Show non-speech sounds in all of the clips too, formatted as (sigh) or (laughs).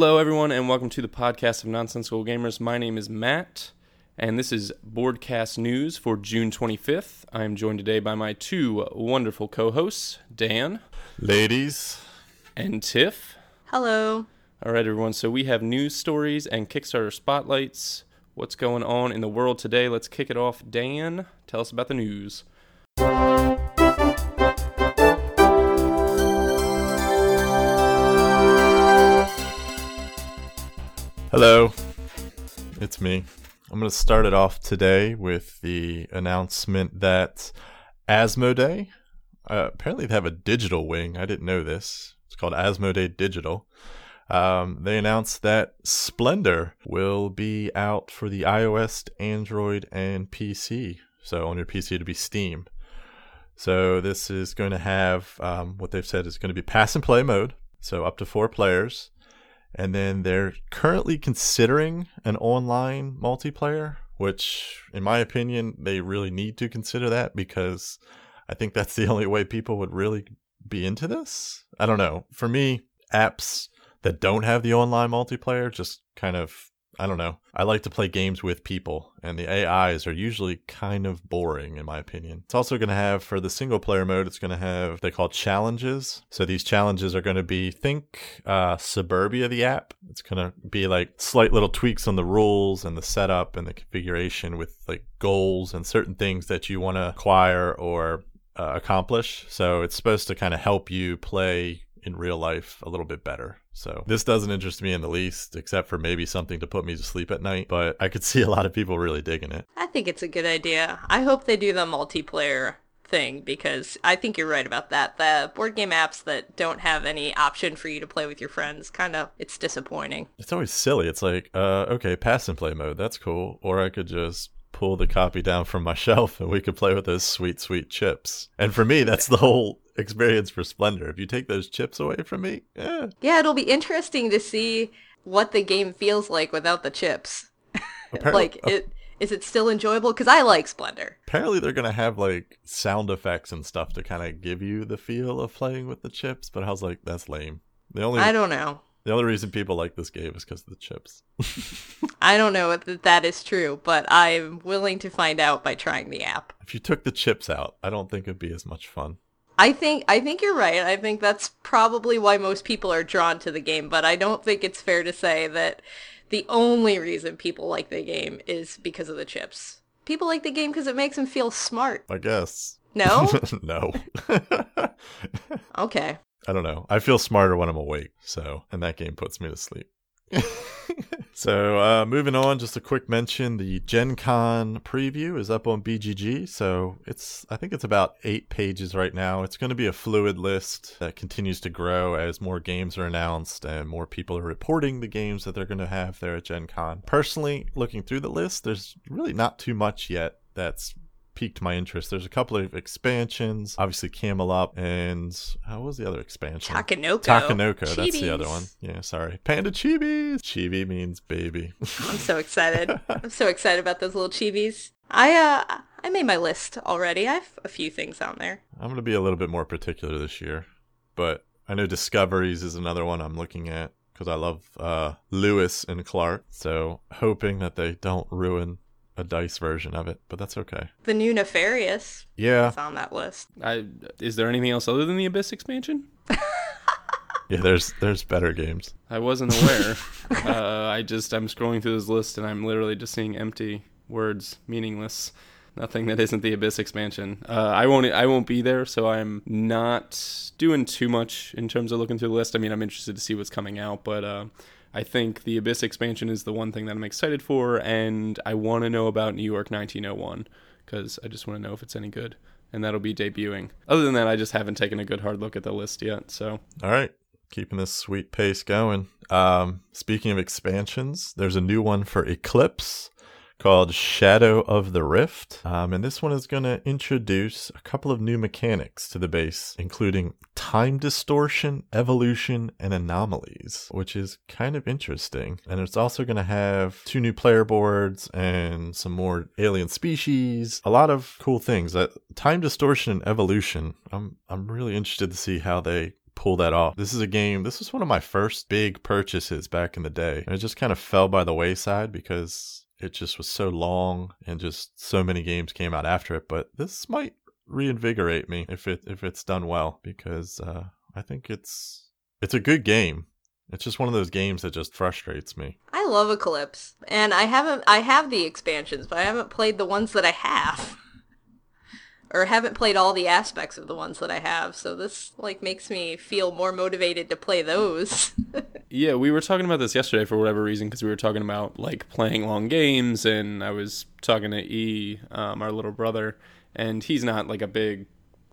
Hello, everyone, and welcome to the podcast of Nonsensical Gamers. My name is Matt, and this is Boardcast News for June 25th. I am joined today by my two wonderful co hosts, Dan Ladies, and Tiff. Hello. All right, everyone, so we have news stories and Kickstarter spotlights. What's going on in the world today? Let's kick it off. Dan, tell us about the news. Hello. It's me. I'm going to start it off today with the announcement that Asmodee, uh, apparently they have a digital wing. I didn't know this. It's called Asmodee Digital. Um, they announced that Splendor will be out for the iOS, Android, and PC. So on your PC to be Steam. So this is going to have um, what they've said is going to be pass and play mode. So up to four players. And then they're currently considering an online multiplayer, which, in my opinion, they really need to consider that because I think that's the (laughs) only way people would really be into this. I don't know. For me, apps that don't have the online multiplayer just kind of I don't know. I like to play games with people, and the AIs are usually kind of boring, in my opinion. It's also going to have, for the single player mode, it's going to have, they call challenges. So these challenges are going to be, think uh, Suburbia, the app. It's going to be like slight little tweaks on the rules and the setup and the configuration with like goals and certain things that you want to acquire or uh, accomplish. So it's supposed to kind of help you play in real life a little bit better. So this doesn't interest me in the least, except for maybe something to put me to sleep at night. But I could (laughs) see a lot of people really digging it. I think it's a good idea. I hope they do the multiplayer thing because I think you're right about that. The board game apps that don't have any option for you to play with your friends, kind of, it's disappointing. It's always silly. It's like, uh, okay, pass and play mode, that's cool. Or I could just pull the copy down from my (laughs) shelf and we could play with those sweet, sweet chips. And for me, that's the whole experience for Splendor. If you take those chips away from me, eh. Yeah, it'll be interesting to see what the game feels like without the chips. (laughs) like, it is it still enjoyable? Because I like Splendor. Apparently, they're gonna have like sound effects and stuff to kind of give you the feel of playing with the chips. But I was like, that's lame. The only I don't know. The only reason people like this game is because of the chips. (laughs) I don't know if that is true, but I'm willing to find out by trying the app. If you took the chips out, I don't think it'd be as much fun. I think I think you're right. I think that's probably why most people are drawn to the game, but I don't think it's fair to say that the only reason people like the game is because of the chips. People like the game because it makes them feel smart. I guess. No? (laughs) no. (laughs) okay. I don't know. I feel smarter when I'm awake, so and that game puts me to sleep. (laughs) so uh, moving on, just a quick mention: the Gen Con preview is up on BGG. So it's I think it's about eight pages right now. It's going to be a fluid list that continues to grow as more games are announced and more people are reporting the games that they're going to have there at Gen Con. Personally, looking through the list, there's really not too much yet that's piqued my interest. There's a couple of expansions, obviously Camelot, and how was the other expansion? Takenoko. Takenoko, that's the other one. Yeah, sorry. Panda Chibis. Chibi means baby. I'm so (laughs) excited. I'm so excited about those little chibis. I uh I made my list already. I have a few things on there. I'm gonna be a little bit more particular this year, but I know Discoveries is another one I'm looking at because I love uh, Lewis and Clark. So hoping that they don't ruin a dice version of it, but that's okay. The new Nefarious. Yeah. Is on that list. I, is there anything else other than the Abyss expansion? (laughs) yeah, there's there's better games. I wasn't aware. (laughs) uh, I just I'm scrolling through this list and I'm literally just seeing empty words, meaningless. Nothing that isn't the Abyss expansion. Uh, I won't. I won't be there, so I'm not doing too much in terms of looking through the list. I mean, I'm interested to see what's coming out, but uh, I think the Abyss expansion is the one thing that I'm excited for, and I want to know about New York 1901 because I just want to know if it's any good, and that'll be debuting. Other than that, I just haven't taken a good hard look at the list yet. So, all right, keeping this sweet pace going. Um, speaking of expansions, there's a new one for Eclipse called Shadow of the Rift. Um, and this one is going to introduce a couple of new mechanics to the base, including time distortion, evolution, and anomalies, which is kind of interesting. And it's also going to have two new player boards and some more alien species, a lot of cool things. That time distortion and evolution, I'm I'm really interested to see how they pull that off. This is a game, this was one of my first big purchases back in the day. And it just kind of fell by the wayside because it just was so long and just so many games came out after it. But this might reinvigorate me if it if it's done well because uh, I think it's it's a good game. It's just one of those games that just frustrates me. I love Eclipse, and I haven't. I have the expansions, but I haven't played the ones that I have, or haven't played all the aspects of the ones that I have. So this like makes me feel more motivated to play those. (laughs) Yeah, we were talking about this yesterday for whatever reason because we were talking about like playing long games, and I was talking to E, um, our little brother, and he's not like a big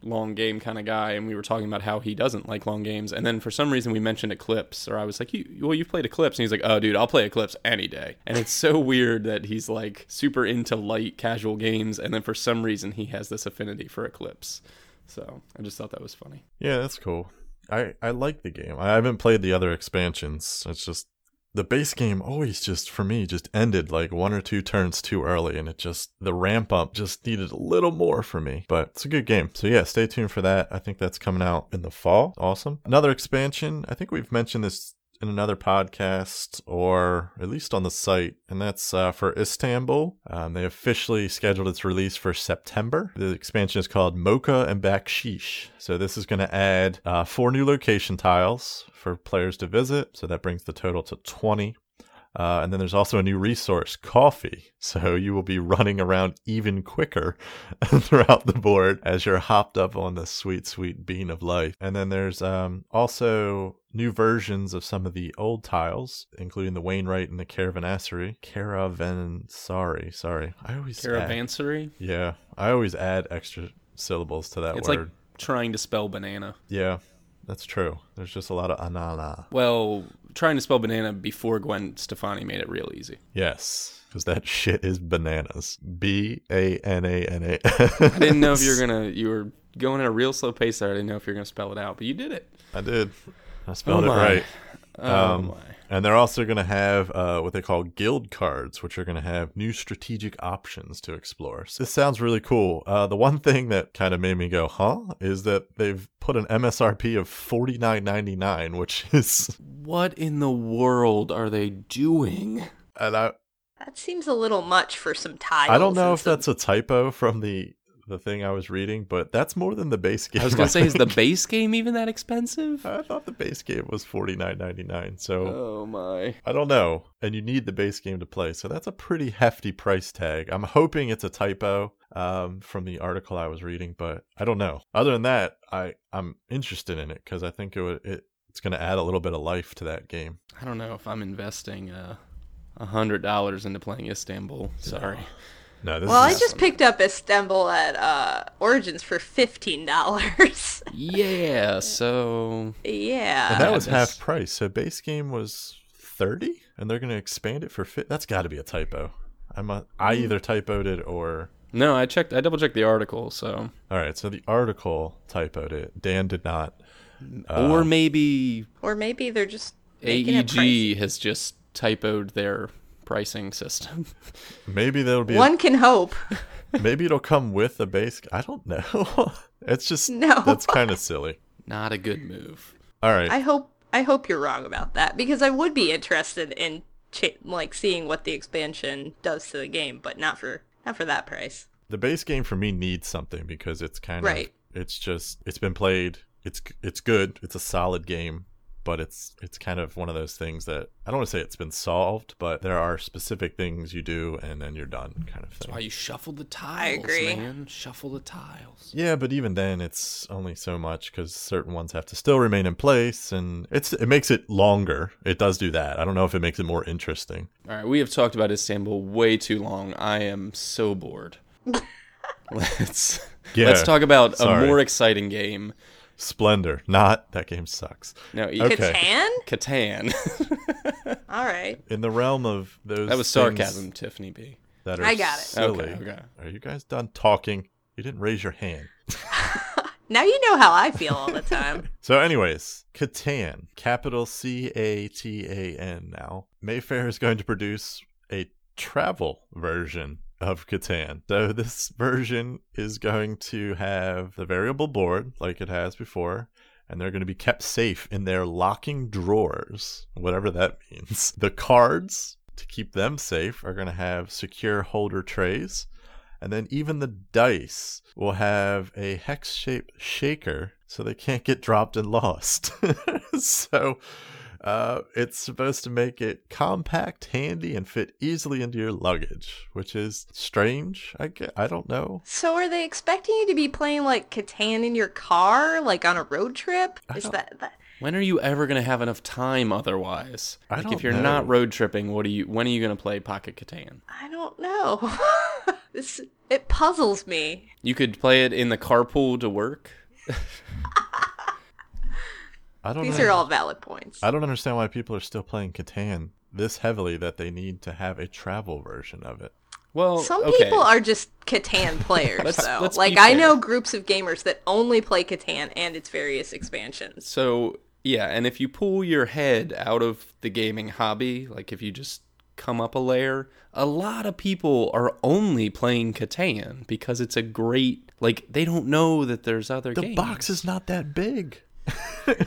long game kind of guy, and we were talking about how he doesn't like long games, and then for some reason we mentioned Eclipse, or I was like, you, well, you've played Eclipse, and he's like, oh, dude, I'll play Eclipse any day, and it's so weird that he's like super into light casual games, and then for some reason he has this affinity for Eclipse. So I just thought that was funny. Yeah, that's cool. I I like the game. I haven't played the other expansions. It's just the base game always just for me just ended like one or two turns too early and it just the ramp up just needed a little more for me but it's a good game. So yeah stay tuned for that. I think that's coming out in the fall. Awesome. Another expansion i think we've mentioned this in another podcast or at least on the site, and that's uh, for Istanbul. Um, they officially scheduled its release for September. The expansion is called Mocha and Baksheesh. So this is going to add uh, four new location tiles for players to visit. So that brings the total to 20. Uh, and then there's also a new resource, coffee. (laughs) So you will be running around even quicker (laughs) throughout the board as you're hopped up on the sweet, sweet bean of life. And then there's um, also new versions of some of the old tiles, including the Wainwright and the Caravanserai. Caravansary, sorry. I always add- Caravansary? yeah, I always add extra syllables to that It's word. like trying to spell banana. yeah, that's true. There's just a lot of anana. Well, trying to spell banana before Gwen Stefani made it real easy. Yes, because that (laughs) shit is bananas. B A N A N A. I didn't know if you were gonna you were going at a real slow pace there. I didn't know if you were gonna spell it out, but you did it. I did. I spelled Oh it right. Oh Um, my. And they're also going to have uh, what they call guild cards, which are going to have new strategic options to explore. So this sounds really cool. Uh, the one thing that kind of made me go, huh, is that they've put an MSRP of forty nine ninety nine, which (laughs) is, What in the world are they doing? and I that seems a little much for some tiles. I don't know if some- that's a typo from the the thing I was reading, but that's more than the base game. I was gonna say, is the (laughs) base game even that expensive? I thought the base game was forty nine ninety nine. So Oh my. I don't know. And you need the base game to play. So that's a pretty hefty price tag. I'm hoping it's a typo um, from the article I was reading, but I don't know. Other than that, I, I'm interested in it because I think it, would, it it's going to add a little bit of life to that game. I don't know if I'm investing uh, a hundred dollars into playing Istanbul. Sorry. No, this Well, I is just picked up Istanbul at uh, Origins for fifteen dollars. (laughs) Yeah. So yeah. and that was half price. So base game was 30 and they're going to expand it for fit. That's got to be a typo. I'm a, I Mm. either typoed it or no, I checked. I double checked the article. So all right. So the article typoed it. Dan did not. Uh, or maybe or maybe they're just making it. AEG has just typoed their pricing system. (laughs) Maybe there'll be a One can hope. (laughs) Maybe it'll come with a base. I don't know. (laughs) it's just No. That's kind of silly. Not a good move. All right. I hope I hope you're wrong about that because I would be interested in cha- like seeing what the expansion does to the game, but not for not for that price. the base game for me needs something because it's kind of Right. of it's just it's been played. It's it's good. It's a solid game, but it's it's kind of one of those things that I don't want to say it's been solved, but there are specific things you do and then you're done kind of thing. That's Why you shuffle the tiles, I agree. man? Shuffle the tiles. Yeah, but even then, it's only so much because certain ones have to still remain in place, and it's it makes it longer. It does do that. I don't know if it makes it more interesting. All right, we have talked about Istanbul way too long. I am so bored. (laughs) let's Yeah, let's talk about sorry. a more exciting game. Splendor, not that game sucks. No, e- Okay. Catan? Catan. (laughs) All right. In the realm of those, that was sarcasm, Tiffany B. That are I got it. Silly. Okay, okay. Are you guys done talking? You didn't raise your hand. (laughs) (laughs) Now you know how I feel all the time. So, anyways, Catan, capital C A T A N. Now, Mayfair is going to produce a travel version of Catan. So, (laughs) this version is going to have the variable board like it has before. and they're going to be kept safe in their locking drawers, whatever that (laughs) means. The cards, to keep them safe, are going to have secure holder trays. And then even the dice will have a hex shaped shaker so they can't get dropped and (laughs) lost. so uh, it's supposed to make it compact, handy, and fit easily into your luggage, which is strange. I, get, I don't know. So are they expecting you to be playing like Catan in your car, like on a road trip? Is that, that When are you ever gonna have enough time otherwise? I like don't if you're know. not road tripping, what are you when are you gonna play Pocket Catan? I don't know. (laughs) this it puzzles me. You could play it in the carpool to work. (laughs) I don't These know. are all valid points. I don't understand why people are still playing Catan this heavily that they need to have a travel version of it. Well, Some okay. people are just Catan (laughs) players, Let's- though. let's like I know groups of gamers that only play Catan and its various expansions. So yeah, and if you pull your head out of the gaming hobby, like if you just come up a layer, a lot of people are only playing Catan because it's a great like they don't know that there's other The games. box is not that big.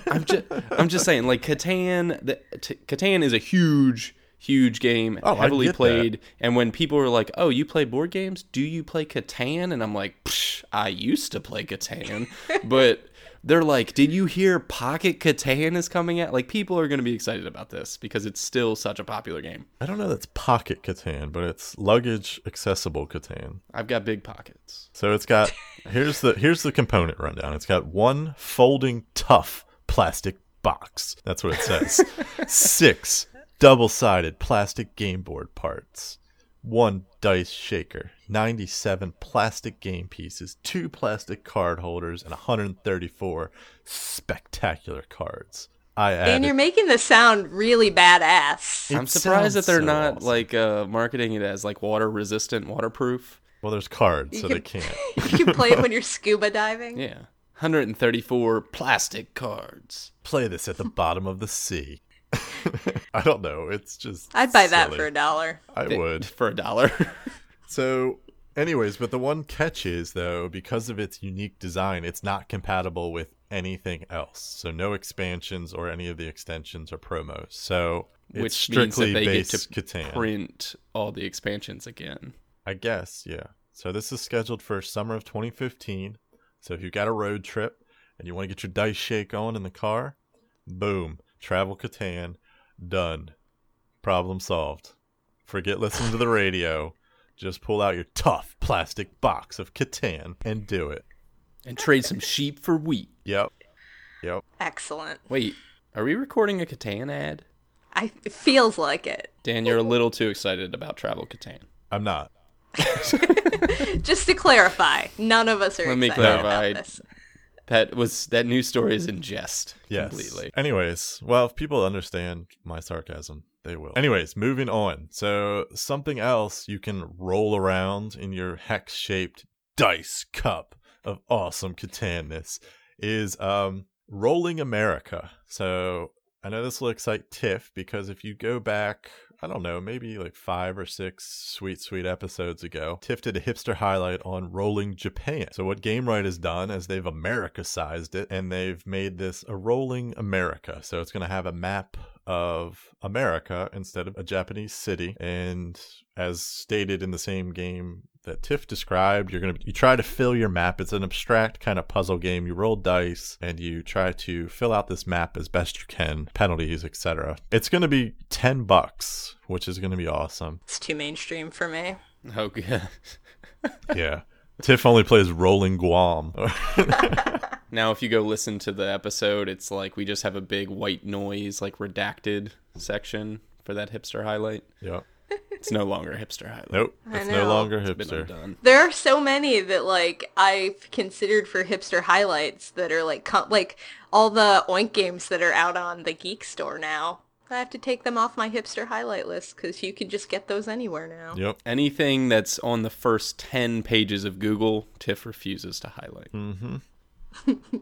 I'm just I'm just saying like Catan the t- Catan is a huge huge game Oh, heavily get that. played. And when people are like oh you play board games? Do you play Catan? And I'm like Psh, I used to play Catan. But they're like did you hear Pocket Catan is coming out? Like people are going to be excited about this because it's still such a popular game. I don't know that's pocket Catan, but it's luggage accessible Catan. I've got big pockets. So it's got (laughs) here's the here's the component rundown. It's got one folding tough plastic box. That's what it says. (laughs) Six double-sided plastic game board parts. One dice shaker, 97 plastic game pieces, two plastic card holders, and 134 spectacular cards. I And you're making this sound really badass. I'm surprised that they're so not awesome. like uh, marketing it as like water resistant waterproof Well, there's cards, You so can- they can't. (laughs) you can play it when you're (laughs) scuba diving. yeah 134 plastic cards Play this at the (laughs) bottom of the sea. (laughs) I don't know. It's just. I'd buy that silly. for a dollar. I would. for a dollar. (laughs) So, anyways, but the one catch is though, because of its unique design, it's not compatible with anything else. So no expansions or any of the extensions or promos. So it's Which means that they get to Catan. print all the expansions again. I guess, yeah. So this is scheduled for summer of 2015. So if you've got a road trip and you want to get your dice shake on in the car, boom, travel Catan, done. Problem solved. Forget listening to the radio. Just pull out your tough plastic box of Catan and do it. And trade some sheep for wheat. Yep. Yep. Excellent. Wait, are we recording a Catan ad? I it feels like it. Dan, you're a little too excited about Travel Catan. I'm not. (laughs) Just to clarify, none of us are Let me excited clarify. about this. That was that news story is in jest Yes. completely. Anyways, well, if people understand my sarcasm, they will. Anyways, moving on. So, something else you can roll around in your hex shaped dice cup of awesome Catanness is um, Rolling America. So, I know this will excite Tiff because if you go back, I don't know, maybe like five or six sweet, sweet episodes ago, Tiff did a hipster highlight on Rolling Japan. So, what Gamewright has done is they've America sized it and they've made this a Rolling America. So, it's going to have a map of America instead of a Japanese city. And as stated in the same game that Tiff described, you're gonna you try to fill your map. It's an abstract kind of puzzle game. You roll dice and you try to fill out this map as best you can, penalties, etc. It's gonna be ten bucks, which is gonna be awesome. It's too mainstream for me. Oh (laughs) yeah. Yeah. Tiff only plays Rolling Guam. (laughs) Now if you go listen to the episode, it's like we just have a big white noise like redacted section for that hipster highlight. yep. It's no longer hipster highlight. Nope. It's no longer It's been hipster. undone. There are so many that like I've considered for hipster highlights that are like com- like all the Oink games that are out on the Geek Store now. I have to take them off my hipster highlight list because you can just get those anywhere now. Yep. Anything that's on the first 10 pages of Google, Tiff refuses to highlight. Mm-hmm. (laughs)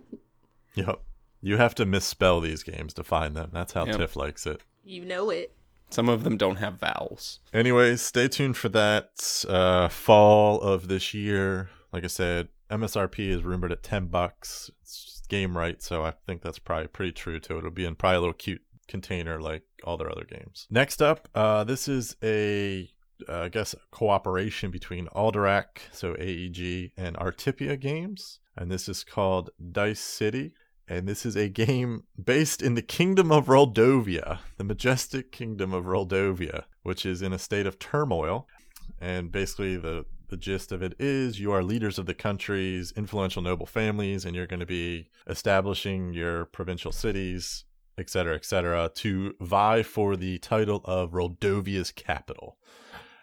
Yep. You have to misspell these games to find them. That's how Yep. Tiff likes it. You know it. Some of them don't have vowels. Anyways, stay tuned for that uh, fall of this year. Like I said, MSRP is rumored at 10 bucks. It's Gamewright, so I think that's probably pretty true to it. It'll be in probably a little cute container like all their other games. Next up, uh, this is a uh, I guess cooperation between Alderac, so AEG, and Artipia Games, and this is called Dice City. And this is a game based in the Kingdom of Roldovia, the majestic Kingdom of Roldovia, which is in a state of turmoil. And basically, the the gist of it is you are leaders of the country's influential noble families, and you're going to be establishing your provincial cities, etc., etc., to vie for the title of Roldovia's capital.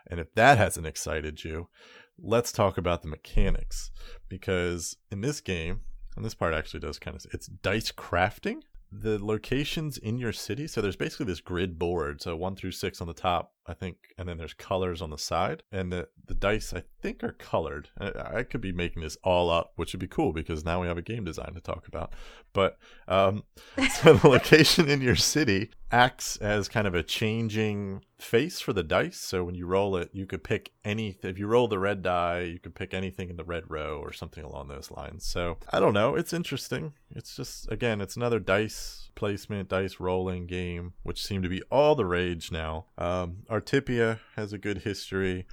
And if that hasn't excited you, let's talk about the mechanics. Because in this game, and this part actually does kind of, it's dice crafting. The locations in your city, so there's basically this grid board, so one through six on the top, I think, and then there's colors on the side, and the the dice I think are colored. I, I could be making this all up, which would be cool because now we have a game design to talk about. But um, (laughs) so the location in your city acts as kind of a changing face for the dice. So when you roll it, you could pick any. If you roll the red die, you could pick anything in the red row or something along those lines. So I don't know. It's interesting. It's just again, it's another dice placement, dice rolling game, which seem to be all the rage now. Um, Artipia has a good history.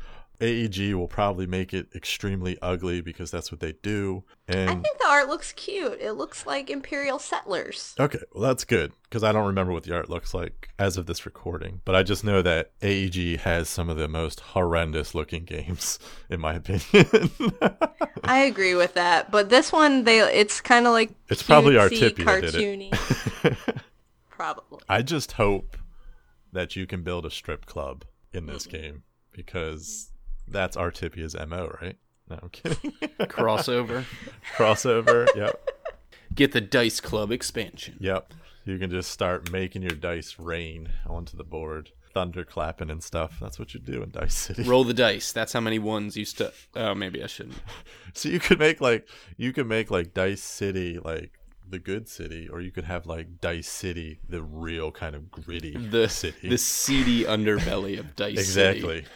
AEG will probably make it extremely ugly because that's what they do. And I think the art looks cute. It looks like Imperial Settlers. Okay, well that's good because I don't remember what the art looks like as of this recording, but I just know that AEG has some of the most horrendous looking games in my opinion. (laughs) I agree with that, but this one they it's kind of like It's probably Artipia did cartoony. (laughs) Probably. I just hope that you can build a strip club in this game because that's Artipia's MO, right? No, I'm kidding. (laughs) Crossover. Crossover. Yep. Get the Dice Club expansion. Yep. You can just start making your dice rain onto the board. Thunder clapping and stuff. That's what you do in Dice City. Roll the dice. That's how many ones you st. Oh, maybe I shouldn't. (laughs) So you could make like you could make like Dice City like the good city, or you could have like Dice City, the real kind of gritty The city. the seedy underbelly of (laughs) Dice city. exactly. City.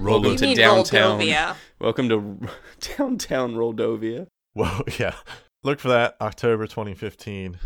Roll You into downtown. Moldovia. Welcome to (laughs) downtown Roldovia. Well, (laughs) yeah. Look for that October 2015.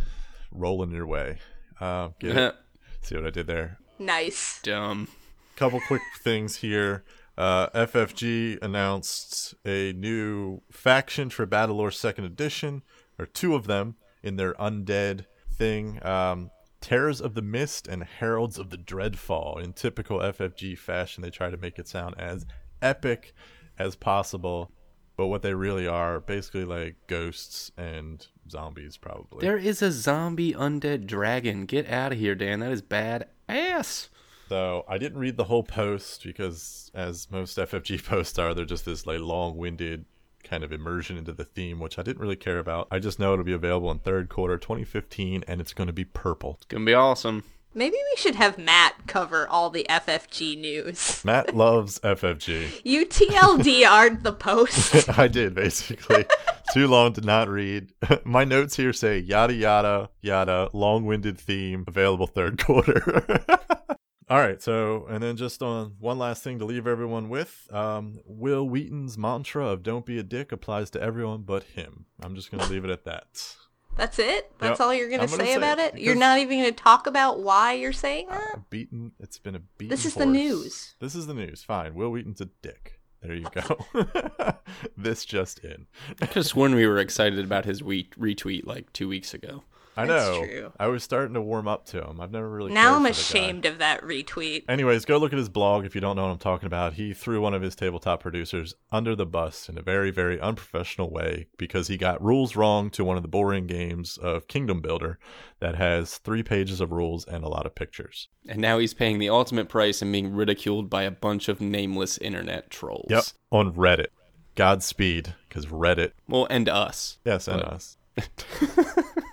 Rolling your way. Uh, get it? (laughs) See what I did there? Nice. Dumb. couple quick things here. Uh, FFG announced a new faction for Battlelore Second Edition, or two of them in their undead thing. Um, Terrors of the Mist and Heralds of the Dreadfall. In typical FFG fashion, they try to make it sound as epic as possible, but what they really are basically like ghosts and zombies, probably. There is a zombie undead dragon. Get out of here, Dan. That is bad ass. So I didn't read the whole post because, as most FFG (laughs) posts are, they're just this like long-winded kind of immersion into the theme, which I didn't really care about. I just know it'll be available in third quarter 2015, and it's going to be purple. It's Gonna be awesome. Maybe we should have Matt cover all the FFG news. (laughs) Matt loves FFG. You TLDR'd the post. (laughs) I did basically. (laughs) Too long to not read. My notes here say yada yada yada long-winded theme available third quarter. All right, so and then just on one last thing to leave everyone with, um, Wil Wheaton's mantra of "Don't be a dick" applies to everyone but him. I'm just gonna leave it at that. That's it? That's Yep. all you're going to gonna say say about it it? You're not even going to talk about why you're saying that? A beaten. It's been a beaten. This is the news. This is the news. Fine. Wil Wheaton's a dick. There you go. (laughs) (laughs) this just in. I could have we were excited about his re- retweet like two weeks ago. I That's know. true. I was starting to warm up to him. I've never really. now cared I'm for the guy. ashamed of that retweet. Anyways, go look at his blog if you don't know what I'm talking about. He threw one of his tabletop producers under the bus in a very, very unprofessional way because he got rules wrong to one of the boring games of Kingdom Builder that has three pages of rules and a lot of pictures. And now he's paying the ultimate price and being ridiculed by a bunch of nameless internet trolls. Yep, on Reddit. Godspeed, because Reddit. Well, and us. Yes, and But- us. (laughs) (laughs)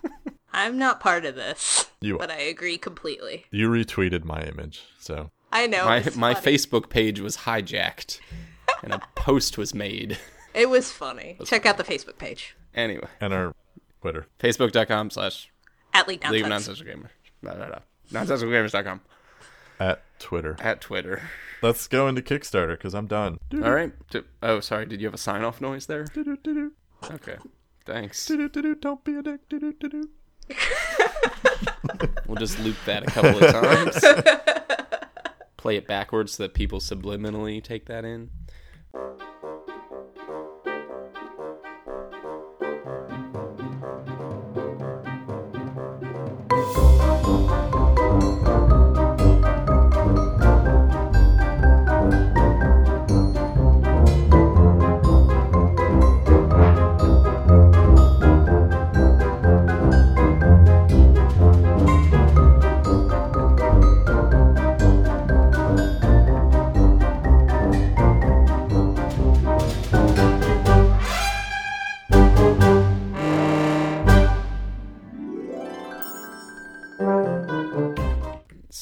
I'm not part of this, You but I agree completely. you retweeted my image, so I know. my my funny. Facebook page was hijacked, and a (laughs) post was made. It was funny. Check out the Facebook page. Anyway, and our Twitter. facebook.com slash At League League of Nonsense. Non-Social Gamer. Blah, blah, blah. Non-socialgamers.com. At Twitter. At Twitter. Let's go into Kickstarter because I'm done. All right. Oh, sorry. Did you have a sign-off noise there? Okay. Thanks. Don't be a dick. (laughs) We'll just loop that a couple of times. (laughs) Play it backwards so that people subliminally take that in.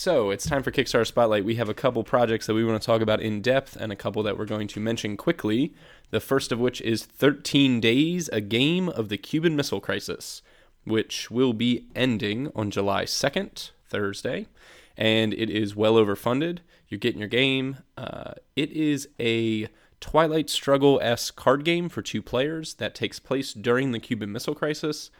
So it's time for Kickstarter Spotlight. We have a couple projects that we want to talk about in depth and a couple that we're going to mention quickly. The first of which is 13 Days, a game of the Cuban Missile Crisis, which will be ending on July 2nd, Thursday. And it is well overfunded. You're getting your game. Uh, it is a Twilight Struggle esque card game for two players that takes place during the Cuban Missile Crisis.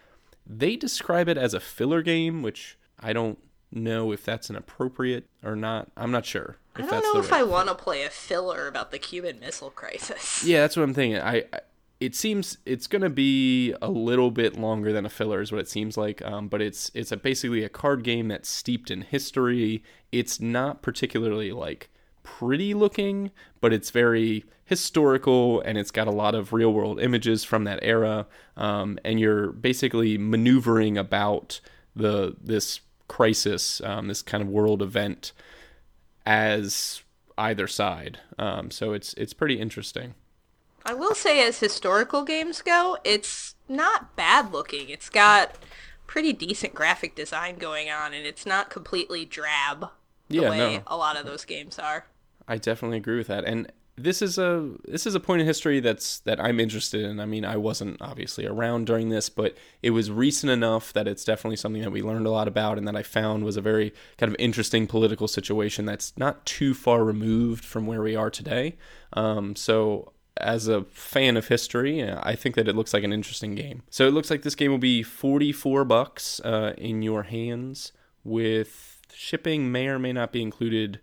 They describe it as a filler game, which I don't know if that's an appropriate or not. I'm not sure. I don't know if right- I want to play a filler about the Cuban Missile Crisis. Yeah, that's what I'm thinking. I, I it seems it's gonna be a little bit longer than a filler, is what it seems like. Um, but it's it's a basically a card game that's steeped in history. It's not particularly like pretty looking, but it's very historical and it's got a lot of real world images from that era. Um, and you're basically maneuvering about the this crisis, um, this kind of world event as either side. Um, so it's it's pretty interesting. I will say, as historical games go, it's not bad looking. It's got pretty decent graphic design going on, and it's not completely drab the Yeah, way no. a lot of those games are. I definitely agree with that. And this is a this is a point in history that's that I'm interested in. I mean, I wasn't obviously around during this, but it was recent enough that it's definitely something that we learned a lot about and that I found was a very kind of interesting political situation that's not too far removed from where we are today. Um, so as a fan of history, I think that it looks like an interesting game. So it looks like this game will be 44 bucks uh, in your hands with shipping may or may not be included.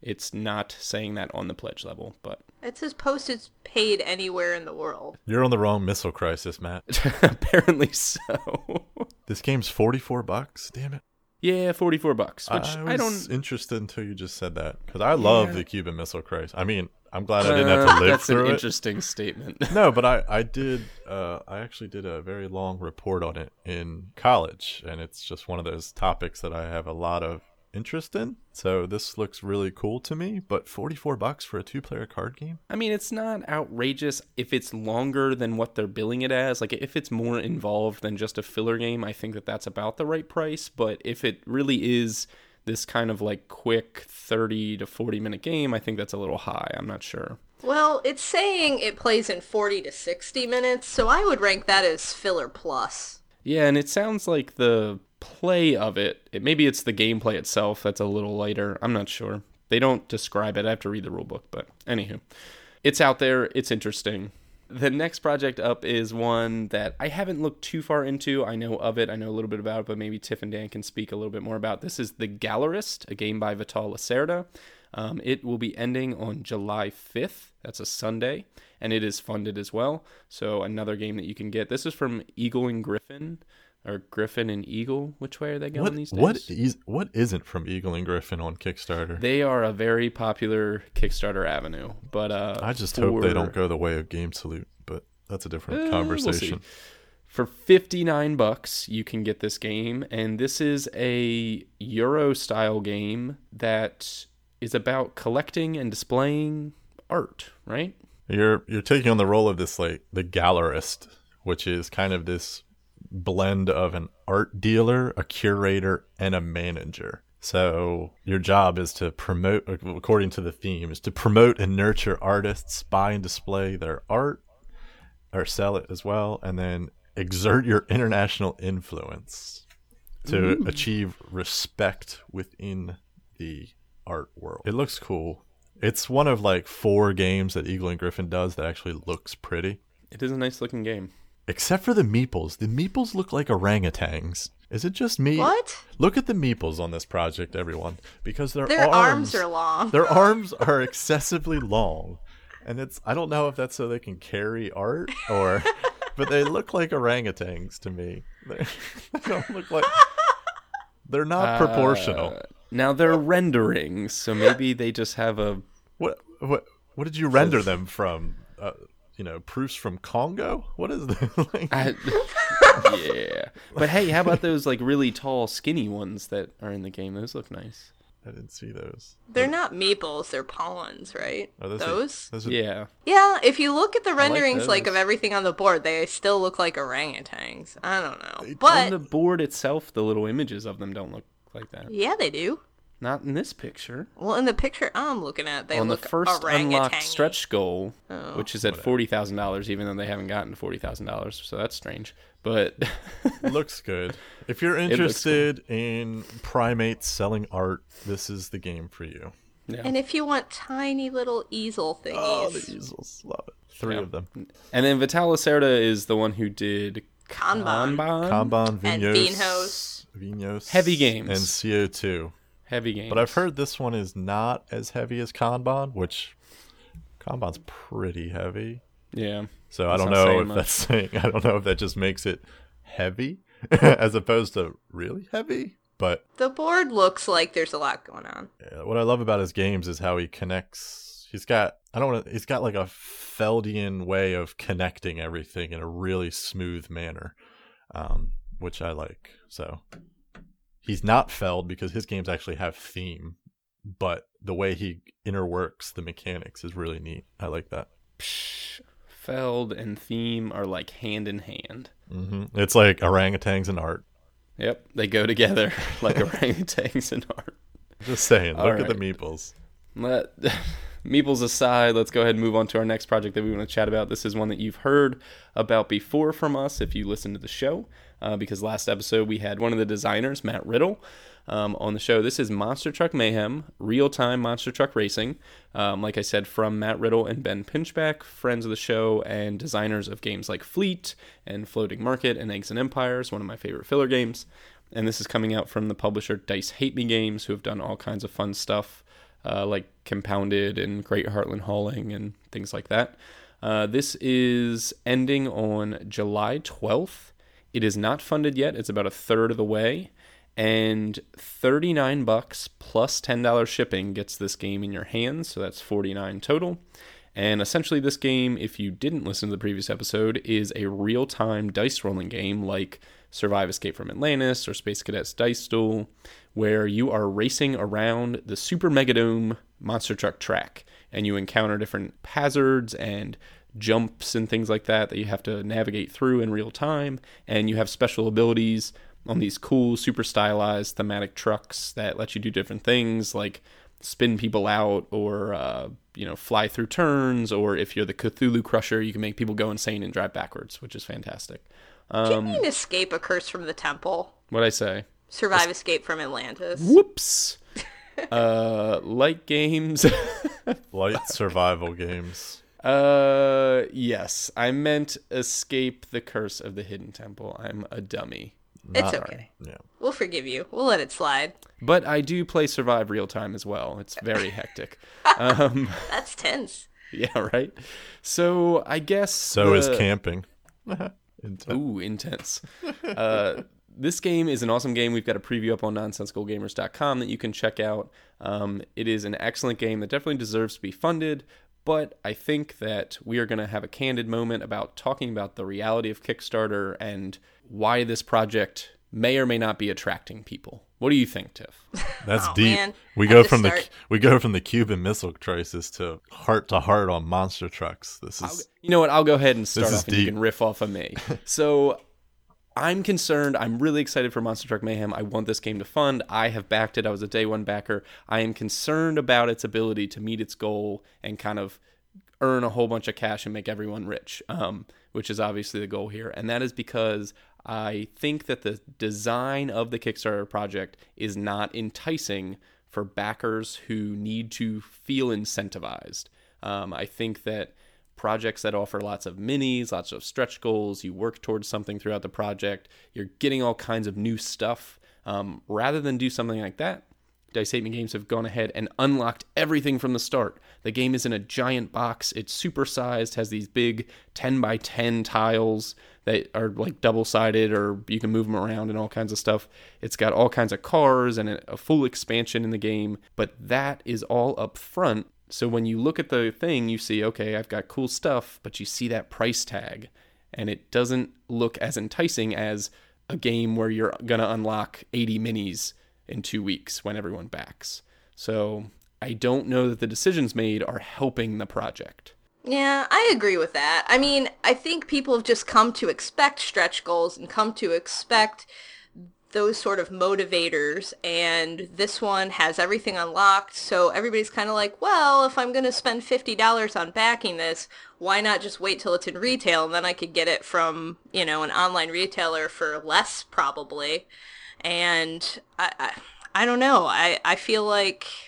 It's not saying that on the pledge level, but It says postage paid anywhere in the world. You're on the wrong missile crisis, Matt. (laughs) apparently so. This game's 44 bucks. Damn it. yeah, 44 bucks, which I I, was don't interested until you just said that because I love Yeah. the Cuban Missile Crisis. I mean, I'm glad I didn't have Uh, to live That's through an interesting statement. (laughs) no, but I I did. Uh, I actually did a very long report on it in college, and it's just one of those topics that I have a lot of interest in. So this looks really cool to me. But 44 bucks for a two-player card game? I mean, it's not outrageous if it's longer than what they're billing it as. Like, if it's more involved than just a filler game, I think that that's about the right price. But if it really is this kind of like quick 30 to 40 minute game, I think that's a little high. I'm not sure. Well, it's saying it plays in 40 to 60 minutes, so I would rank that as filler plus. Yeah, and it sounds like the play of it, it maybe it's the gameplay itself that's a little lighter. I'm not sure. They don't describe it. I have to read the rulebook, but anywho. It's out there, it's interesting. The next project up is one that I haven't looked too far into. I know of it, I know a little bit about it, but maybe Tiff and Dan can speak a little bit more about. This is The Gallerist, a game by Vital Lacerda. Um, it will be ending on July 5th. That's a Sunday, and it is funded as well. So another game that you can get. This is from Eagle and Gryphon, or Gryphon and Eagle. Which way are they going What these days? what is what isn't from Eagle and Gryphon on Kickstarter? They are a very popular Kickstarter avenue, but uh, I just hope they don't go the way of Game Salute, but that's a different Uh, we'll conversation. For 59 bucks, you can get this game, and this is a Euro style game that is about collecting and displaying art, right? You're you're taking on the role of this like the gallerist, which is kind of this blend of an art dealer, a curator, and a manager. So your job is to promote, according to the theme, is to promote and nurture artists, buy and display their art, or sell it as well, and then exert your international influence to achieve respect within the art world. It looks cool. It's one of like four games that Eagle and Gryphon does that actually looks pretty. It is a nice looking game. Except for the meeples. The meeples look like orangutans. Is it just me? What? Look at the meeples on this project, everyone, because their, Their arms are long. Their (laughs) arms are excessively long, and it's I don't know if that's so they can carry art or, (laughs) but they look like orangutans to me. They, (laughs) they don't look like. They're not proportional. Uh, now they're renderings, so maybe they just have a. What what what did you render them from? Uh, you know, proofs from Congo. What is this? (laughs) like, I, (laughs) yeah, but hey, how about those like really tall, skinny ones that are in the game? Those look nice. I didn't see those. They're not meeples, they're pawns, right? Are those? those? those are, Yeah, Yeah, if you look at the renderings like, those. of everything on the board, they still look like orangutans. I don't know. on But the board itself, the little images of them don't look like that. yeah, they do. Not in this picture. Well, in the picture I'm looking at, they on the first unlocked stretch goal, Oh. which is at forty thousand dollars, even though they haven't gotten to forty thousand dollars, so that's strange. But (laughs) looks good. If you're interested in primates selling art, this is the game for you. yeah. And if you want tiny little easel thingies, Oh, the easels, love it. Three Yeah. of them. and then Vital Lacerda is the one who did Kanban. Kanban, Kanban, And Vinos, Vinhos. Vinos, Heavy games. and CO2. Heavy games. But I've heard this one is not as heavy as Kanban, which Kanban's pretty heavy. yeah, So I don't know if much. that's saying I don't know if that just makes it heavy (laughs) as opposed to really heavy. But the board looks like there's a lot going on. what I love about his games is how he connects. He's got I don't want to. He's got like a Feldian way of connecting everything in a really smooth manner, um, which I like. So he's not Feld because his games actually have theme, but the way he interworks the mechanics is really neat. I like that. Psh, Feld and theme are like hand in hand. hmm It's like orangutans and art. Yep, they go together (laughs) like orangutans and art. Just saying. All Look at the meeples. Let (laughs) Meeples aside, let's go ahead and move on to our next project that we want to chat about. This is one that you've heard about before from us if you listen to the show, uh, because last episode we had one of the designers, Matt Riddle, um, on the show. This is Monster Truck Mayhem, real time Monster Truck Racing. Um, like I said, from Matt Riddle and Ben Pinchback, friends of the show and designers of games like Fleet and Floating Market and Eggs and Empires, one of my favorite filler games. And this is coming out from the publisher Dice Hate Me Games, who have done all kinds of fun stuff uh, like Compounded and Great Heartland Hauling and things like that. Uh, this is ending on July 12th. It is not funded yet. It's about a third of the way. And 39 bucks plus $10 shipping gets this game in your hands. So that's 49 total. And essentially, this game, if you didn't listen to the previous episode, is a real time dice rolling game like Survive Escape from Atlantis or Space Cadets Dice Duel, where you are racing around the Super Megadome monster truck track and you encounter different hazards and jumps and things like that that you have to navigate through in real time. And you have special abilities on these cool, super stylized thematic trucks that let you do different things like spin people out or uh, you know fly through turns or if you're the Cthulhu Crusher you can make people go insane and drive backwards which is fantastic. Do you Um, mean escape a curse from the temple? what I say? Survive escape from Atlantis. Whoops. (laughs) uh, light games. (laughs) Light survival games. Uh, yes, I meant escape the curse of the hidden temple. I'm a dummy. It's Not- okay. Yeah. We'll forgive you. We'll let it slide. But I do play survive real time as well. It's very hectic. (laughs) Um, That's tense. yeah, right. So I guess So is camping. (laughs) Intense. Ooh, intense. Uh, this game is an awesome game. We've got a preview up on nonsensicalgamers.com that you can check out. Um, it is an excellent game that definitely deserves to be funded, but I think that we are going to have a candid moment about talking about the reality of Kickstarter and why this project may or may not be attracting people. What do you think, Tiff? (laughs) That's Oh, deep. man. We Had go to from the we go from the Cuban Missile Crisis to heart to heart on monster trucks. This is You know what? I'll go ahead and start is off and you can riff off of me. (laughs) so I'm concerned. I'm really excited for Monster Truck Mayhem. I want this game to fund. I have backed it. I was a day one backer. I am concerned about its ability to meet its goal and kind of earn a whole bunch of cash and make everyone rich, um, which is obviously the goal here. And that is because I think that the design of the Kickstarter project is not enticing for backers who need to feel incentivized. Um, I think that projects that offer lots of minis, lots of stretch goals. You work towards something throughout the project. You're getting all kinds of new stuff. Um, rather than do something like that, Dice Hate Me Games have gone ahead and unlocked everything from the start. The game is in a giant box. It's supersized, has these big 10 by 10 tiles that are like double sided or you can move them around and all kinds of stuff. It's got all kinds of cars and a full expansion in the game, but that is all up front. So when you look at the thing, you see, okay, I've got cool stuff, but you see that price tag and it doesn't look as enticing as a game where you're going to unlock 80 minis in two weeks when everyone backs. So I don't know that the decisions made are helping the project. Yeah, I agree with that. I mean, I think people have just come to expect stretch goals and come to expect those sort of motivators and this one has everything unlocked so everybody's kind of like well if i'm going to spend $50 on backing this why not just wait till it's in retail and then i could get it from you know an online retailer for less probably and I, I, I don't know. I, I feel like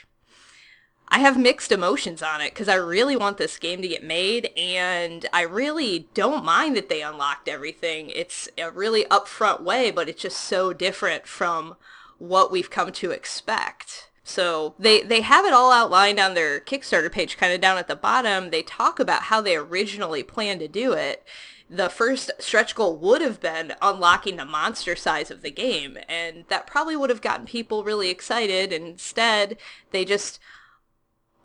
I have mixed emotions on it because I really want this game to get made and I really don't mind that they unlocked everything. It's a really upfront way, but it's just so different from what we've come to expect. So they, they have it all outlined on their Kickstarter page, kind of down at the bottom. They talk about how they originally planned to do it the first stretch goal would have been unlocking the monster size of the game, and that probably would have gotten people really excited. Instead, they just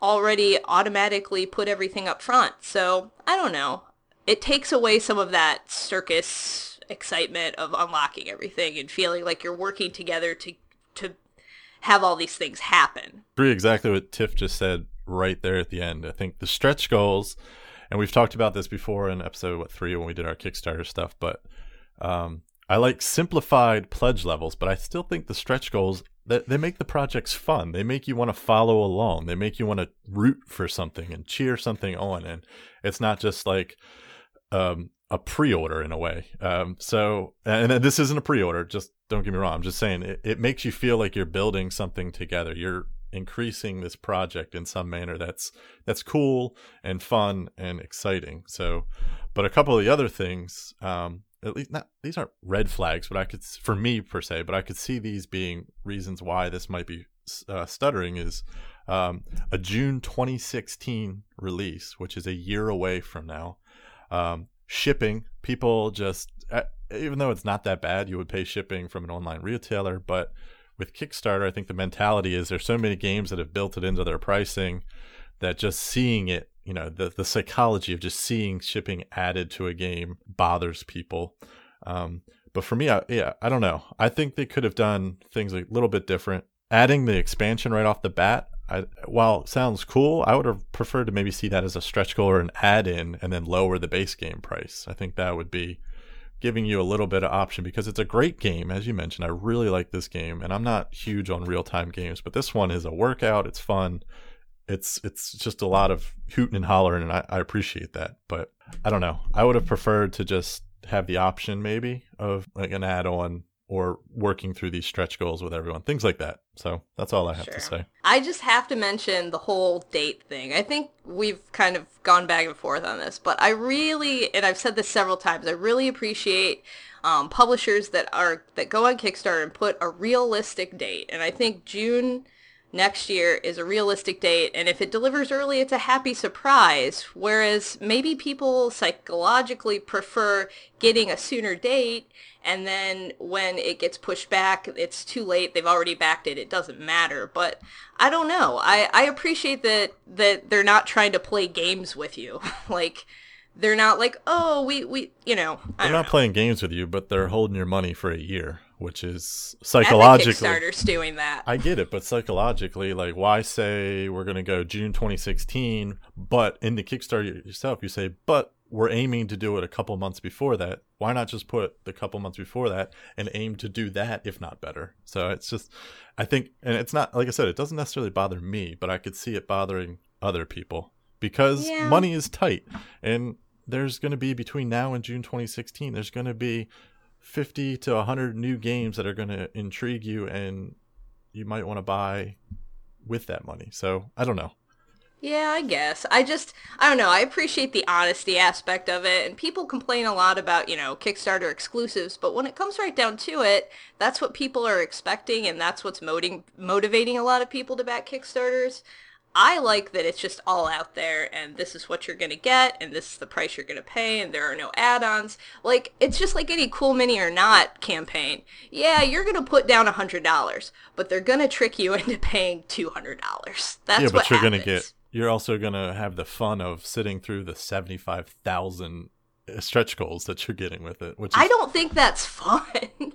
already automatically put everything up front. So I don't know. It takes away some of that circus excitement of unlocking everything and feeling like you're working together to to have all these things happen. Agree exactly what Tiff just said right there at the end. I think the stretch goals and we've talked about this before in episode what three when we did our Kickstarter stuff. But um, I like simplified pledge levels, but I still think the stretch goals they make the projects fun. They make you want to follow along. They make you want to root for something and cheer something on. And it's not just like um, a pre-order in a way. Um, so, and this isn't a pre-order. Just don't get me wrong. I'm just saying it, it makes you feel like you're building something together. You're increasing this project in some manner that's that's cool and fun and exciting. So, but a couple of the other things, um, at least not these aren't red flags, but I could for me per se, but I could see these being reasons why this might be uh, stuttering is um, a June 2016 release, which is a year away from now. Um, shipping, people just uh, even though it's not that bad, you would pay shipping from an online retailer, but with Kickstarter, I think the mentality is there's so many games that have built it into their pricing that just seeing it, you know, the the psychology of just seeing shipping added to a game bothers people. Um, but for me, I, yeah, I don't know. I think they could have done things a little bit different. Adding the expansion right off the bat, I, while it sounds cool, I would have preferred to maybe see that as a stretch goal or an add-in, and then lower the base game price. I think that would be giving you a little bit of option because it's a great game as you mentioned i really like this game and i'm not huge on real-time games but this one is a workout it's fun it's it's just a lot of hooting and hollering and I, I appreciate that but i don't know i would have preferred to just have the option maybe of like an add-on or working through these stretch goals with everyone, things like that. So that's all I have sure. to say. I just have to mention the whole date thing. I think we've kind of gone back and forth on this, but I really, and I've said this several times, I really appreciate um, publishers that are that go on Kickstarter and put a realistic date. And I think June next year is a realistic date and if it delivers early it's a happy surprise. Whereas maybe people psychologically prefer getting a sooner date and then when it gets pushed back it's too late they've already backed it it doesn't matter. But i don't know. I i appreciate that that they're not trying to play games with you. (laughs) Like they're not like oh we we you know they're not know. playing games with you but they're holding your money for a year which is psychologically Kickstarter's doing that. I get it, but psychologically, like why say we're gonna go June 2016, but in the Kickstarter yourself, you say, but we're aiming to do it a couple months before that. Why not just put the couple months before that and aim to do that, if not better? So it's just, I think, and it's not like I said, it doesn't necessarily bother me, but I could see it bothering other people because yeah. money is tight and there's going to be between now and June 2016 there's going to be 50 to 100 new games that are going to intrigue you and you might want to buy with that money. So, I don't know. Yeah, I guess. I just, I don't know. I appreciate the honesty aspect of it. And people complain a lot about, you know, Kickstarter exclusives. But when it comes right down to it, that's what people are expecting. And that's what's moting- motivating a lot of people to back Kickstarters. I like that it's just all out there and this is what you're going to get and this is the price you're going to pay and there are no add-ons. Like, it's just like any Cool Mini or Not campaign. Yeah, you're going to put down $100, but they're going to trick you (laughs) into paying $200. That's yeah, but you're gonna get. You're also gonna have the fun of sitting through the seventy-five thousand uh, stretch goals that you're getting with it. Which is, I don't think that's fun.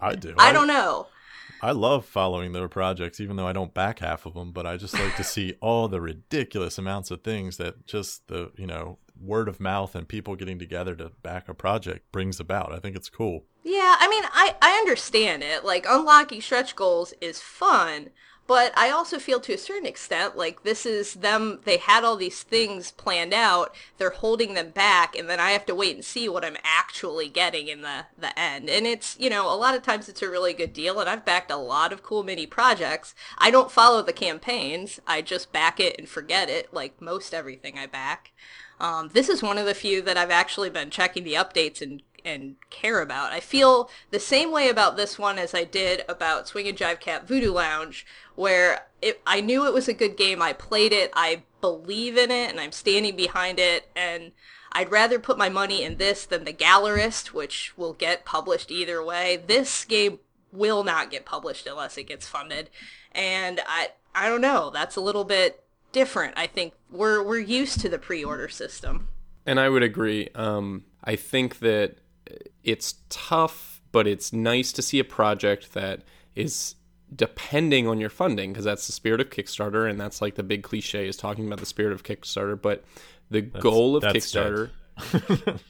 I do. (laughs) I don't know. I love following their projects, even though I don't back half of them. But I just like to see (laughs) all the ridiculous amounts of things that just the you know word of mouth and people getting together to back a project brings about. I think it's cool. Yeah, I mean, I, I understand it. Like, unlocking stretch goals is fun, but I also feel to a certain extent like this is them, they had all these things planned out, they're holding them back, and then I have to wait and see what I'm actually getting in the, the end. And it's, you know, a lot of times it's a really good deal, and I've backed a lot of cool mini projects. I don't follow the campaigns, I just back it and forget it, like most everything I back. Um, this is one of the few that I've actually been checking the updates and and care about. I feel the same way about this one as I did about Swing and Jive Cat Voodoo Lounge, where it, I knew it was a good game. I played it. I believe in it, and I'm standing behind it. And I'd rather put my money in this than the Gallerist, which will get published either way. This game will not get published unless it gets funded, and I I don't know. That's a little bit different. I think we're we're used to the pre-order system. And I would agree. Um, I think that it's tough, but it's nice to see a project that is depending on your funding because that's the spirit of Kickstarter, and that's like the big cliche is talking about the spirit of Kickstarter. But the goal of Kickstarter. (laughs)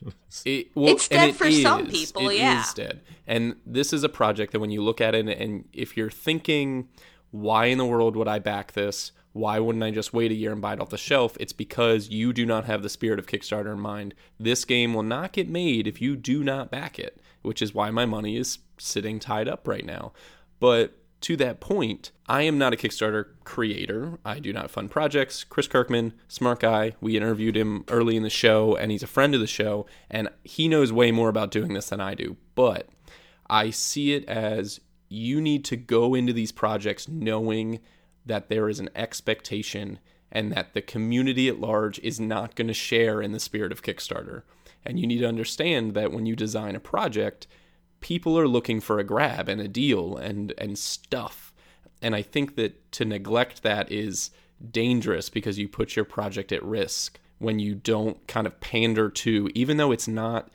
It, well, It's dead it for some people, It yeah. is dead. And this is a project that when you look at it, and if you're thinking, why in the world would I back this? Why wouldn't I just wait a year and buy it off the shelf? It's because you do not have the spirit of Kickstarter in mind. This game will not get made if you do not back it, which is why my money is sitting tied up right now. But to that point, I am not a Kickstarter creator. I do not fund projects. Chris Kirkman, smart guy. We interviewed him early in the show, and he's a friend of the show, and he knows way more about doing this than I do. But I see it as you need to go into these projects knowing that there is an expectation and that the community at large is not going to share in the spirit of Kickstarter. And you need to understand that when you design a project, people are looking for a grab and a deal and and stuff. And I think that to neglect that is dangerous because you put your project at risk when you don't kind of pander to even though it's not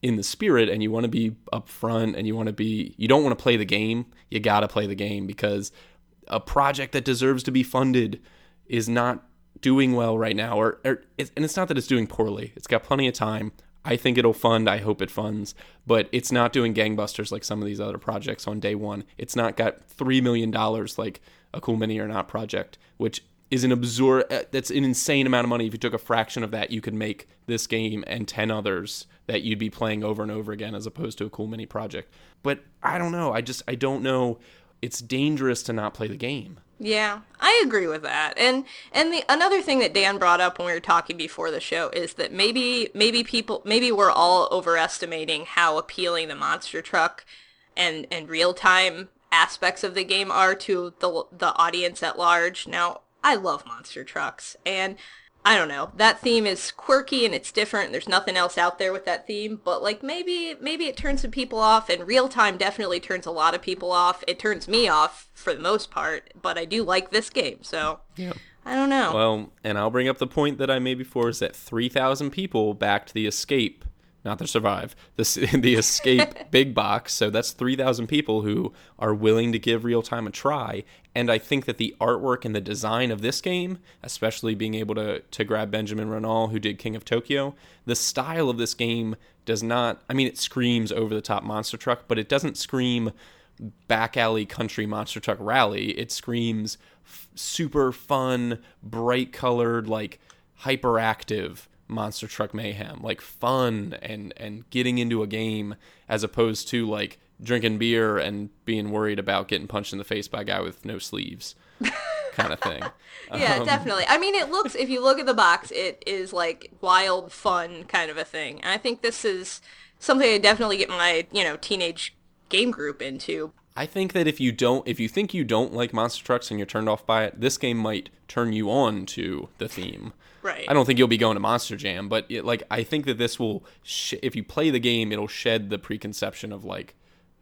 in the spirit and you want to be upfront and you want to be you don't want to play the game you got to play the game because a project that deserves to be funded is not doing well right now or, or it's, and it's not that it's doing poorly. It's got plenty of time. I think it'll fund. I hope it funds. But it's not doing gangbusters like some of these other projects on day one. It's not got $3 million like a cool mini or not project which is an absurd uh, that's an insane amount of money. If you took a fraction of that you could make this game and 10 others that you'd be playing over and over again as opposed to a cool mini project. But i don't know. I just i don't know it's dangerous to not play the game Yeah, I agree with that. And and the another thing that Dan brought up when we were talking before the show is that maybe maybe people maybe we're all overestimating how appealing the monster truck and and real time aspects of the game are to the the audience at large. Now, I love monster trucks and I don't know. That theme is quirky and it's different. There's nothing else out there with that theme, but like maybe maybe it turns some people off and real time definitely turns a lot of people off. It turns me off for the most part, but I do like this game. So, yeah I don't know. Well, and I'll bring up the point that I made before is that 3,000 people backed the Escape, not the Survive, the, (laughs) the Escape (laughs) big box. So that's 3,000 people who are willing to give real time a try. And I think that the artwork and the design of this game, especially being able to, to grab Benjamin Raynal, who did King of Tokyo, the style of this game does not, I mean, it screams over the top monster truck, but it doesn't scream back alley country monster truck rally. It screams f- super fun, bright colored, like hyperactive monster truck mayhem, like fun and and getting into a game as opposed to like drinking beer and being worried about getting punched in the face by a guy with no sleeves. kind of thing. (laughs) Yeah, Um, definitely. I mean, it looks if you look at the box, it is like wild fun kind of a thing. And I think this is something I definitely get my, you know, teenage game group into. I think that if you don't, if you think you don't like monster trucks and you're turned off by it, this game might turn you on to the theme. Right. I don't think you'll be going to Monster Jam, but it, like I think that this will, sh- if you play the game, it'll shed the preconception of like,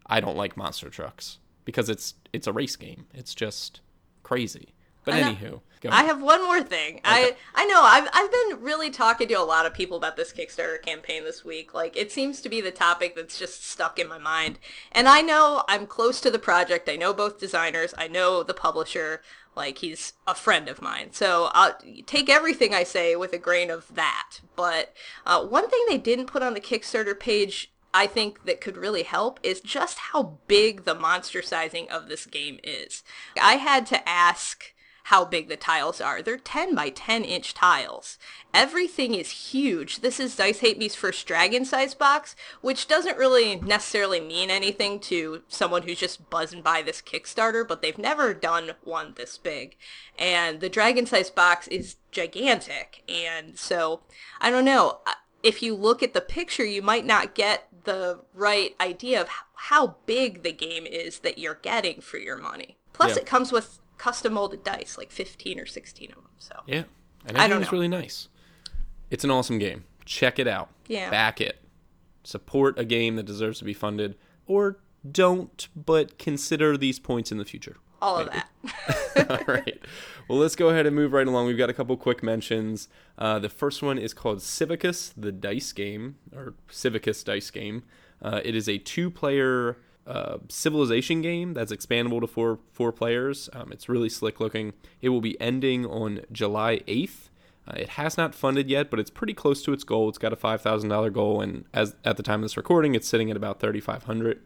I don't like monster trucks because it's it's a race game. It's just crazy. But I anywho, go I have one more thing. I I know I've I've been really talking to a lot of people about this Kickstarter campaign this week. Like it seems to be the topic that's just stuck in my mind. And I know I'm close to the project. I know both designers. I know the publisher. Like he's a friend of mine. So I'll take everything I say with a grain of that. But uh, one thing they didn't put on the Kickstarter page I think that could really help is just how big the monster sizing of this game is. I had to ask how big the tiles are. They're 10 by 10 inch tiles. Everything is huge. This is Dice Hate Me's first dragon size box, which doesn't really necessarily mean anything to someone who's just buzzing by this Kickstarter, but they've never done one this big. And the dragon size box is gigantic. And so, I don't know. Uh, if you look at the picture, you might not get the right idea of how big the game is that you're getting for your money. Plus, Yeah. it comes with custom molded dice, like 15 or 16 of them. So, Yeah, and I think it's really nice. It's an awesome game. Check it out. Yeah. Back it. Support a game that deserves to be funded, or don't, but consider these points in the future. all of that. (laughs) All right. Well, let's go ahead and move right along. We've got a couple quick mentions. Uh, the first one is called Civicus, the dice game, or Civicus dice game. Uh, it is a two-player civilization game that's expandable to four four players. Um, it's really slick looking. It will be ending on July eighth. Uh, it has not funded yet, but it's pretty close to its goal. It's got a five thousand dollar goal, and as at the time of this recording, it's sitting at about thirty five hundred.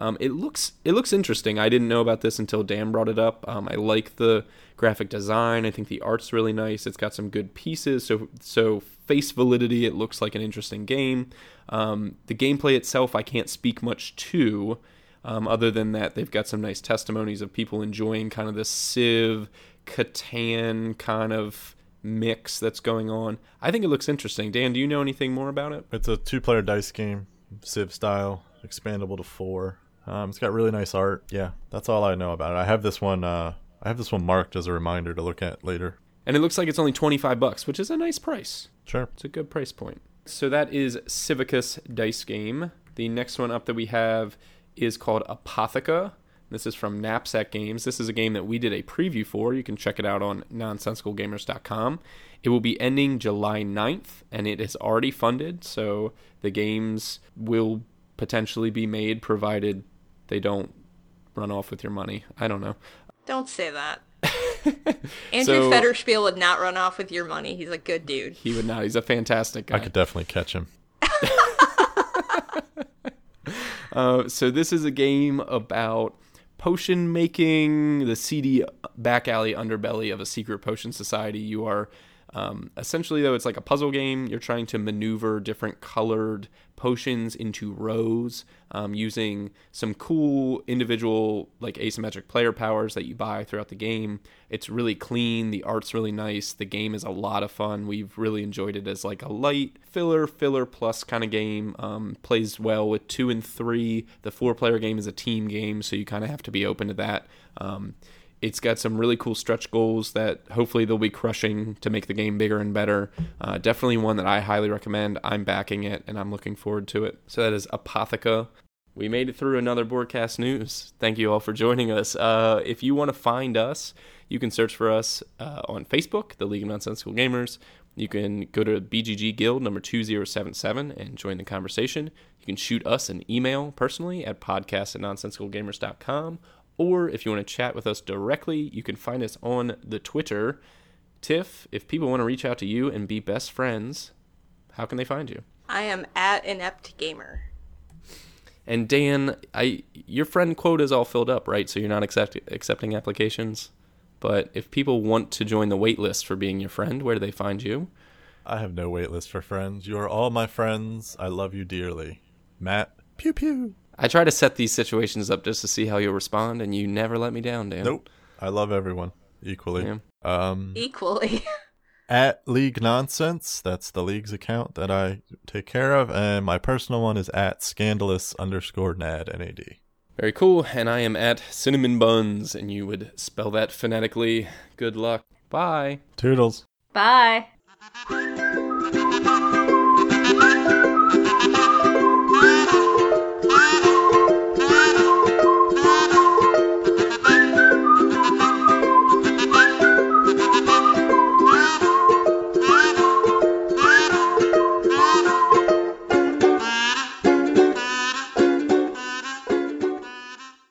Um, it looks it looks interesting. I didn't know about this until Dan brought it up. Um, I like the graphic design. I think the art's really nice. It's got some good pieces. So so face validity, it looks like an interesting game. Um, the gameplay itself, I can't speak much to. Um, other than that, they've got some nice testimonies of people enjoying kind of this Civ, Catan kind of mix that's going on. I think it looks interesting. Dan, do you know anything more about it? It's a two-player dice game, Civ style, expandable to four. Um, it's got really nice art. Yeah, that's all I know about it. I have this one. Uh, I have this one marked as a reminder to look at later. And it looks like it's only 25 bucks, which is a nice price. Sure. It's a good price point. So that is Civicus Dice Game. The next one up that we have is called Apotheca. This is from Knapsack Games. This is a game that we did a preview for. You can check it out on nonsensicalgamers.com. It will be ending July 9th, and it is already funded, so the games will potentially be made provided they don't run off with your money. I don't know. Don't say that. (laughs) Andrew So- Federspiel would not run off with your money. He's a good dude. He would not. He's a fantastic guy. I could definitely catch him. (laughs) Uh, so this is a game about potion making, the seedy back alley underbelly of a secret potion society. You are um, essentially though it's like a puzzle game. You're trying to maneuver different colored potions into rows um, using some cool individual like asymmetric player powers that you buy throughout the game. It's really clean. The art's really nice. The game is a lot of fun. We've really enjoyed it as like a light filler, filler plus kind of game. Um, plays well with two and three. The four player game is a team game, so you kind of have to be open to that. Um, it's got some really cool stretch goals that hopefully they'll be crushing to make the game bigger and better. Uh, definitely one that I highly recommend. I'm backing it and I'm looking forward to it. So that is Apotheca. We made it through another Boardcast News. Thank you all for joining us. Uh, if you want to find us, you can search for us uh, on Facebook, the League of Nonsensical Gamers. You can go to BGG Guild number 2077 and join the conversation. You can shoot us an email personally at podcast at nonsensicalgamers.com. Or if you want to chat with us directly, you can find us on the Twitter. Tiff, if people want to reach out to you and be best friends, how can they find you? I am at inept gamer. And Dan, I your friend quote is all filled up, right? So you're not accept, accepting applications. But if people want to join the wait list for being your friend, where do they find you? I have no wait list for friends. You are all my friends. I love you dearly. Matt, pew pew. I try to set these situations up just to see how you'll respond, and you never let me down, Dan. Nope. I love everyone. equally. Yeah. Um, Equally. (laughs) at League Nonsense, that's the league's account that I take care of, and my personal one is at scandalous underscore nad nad. Very cool. And I am at Cinnamon Buns, and you would spell that phonetically. Good luck. Bye. Toodles. Bye.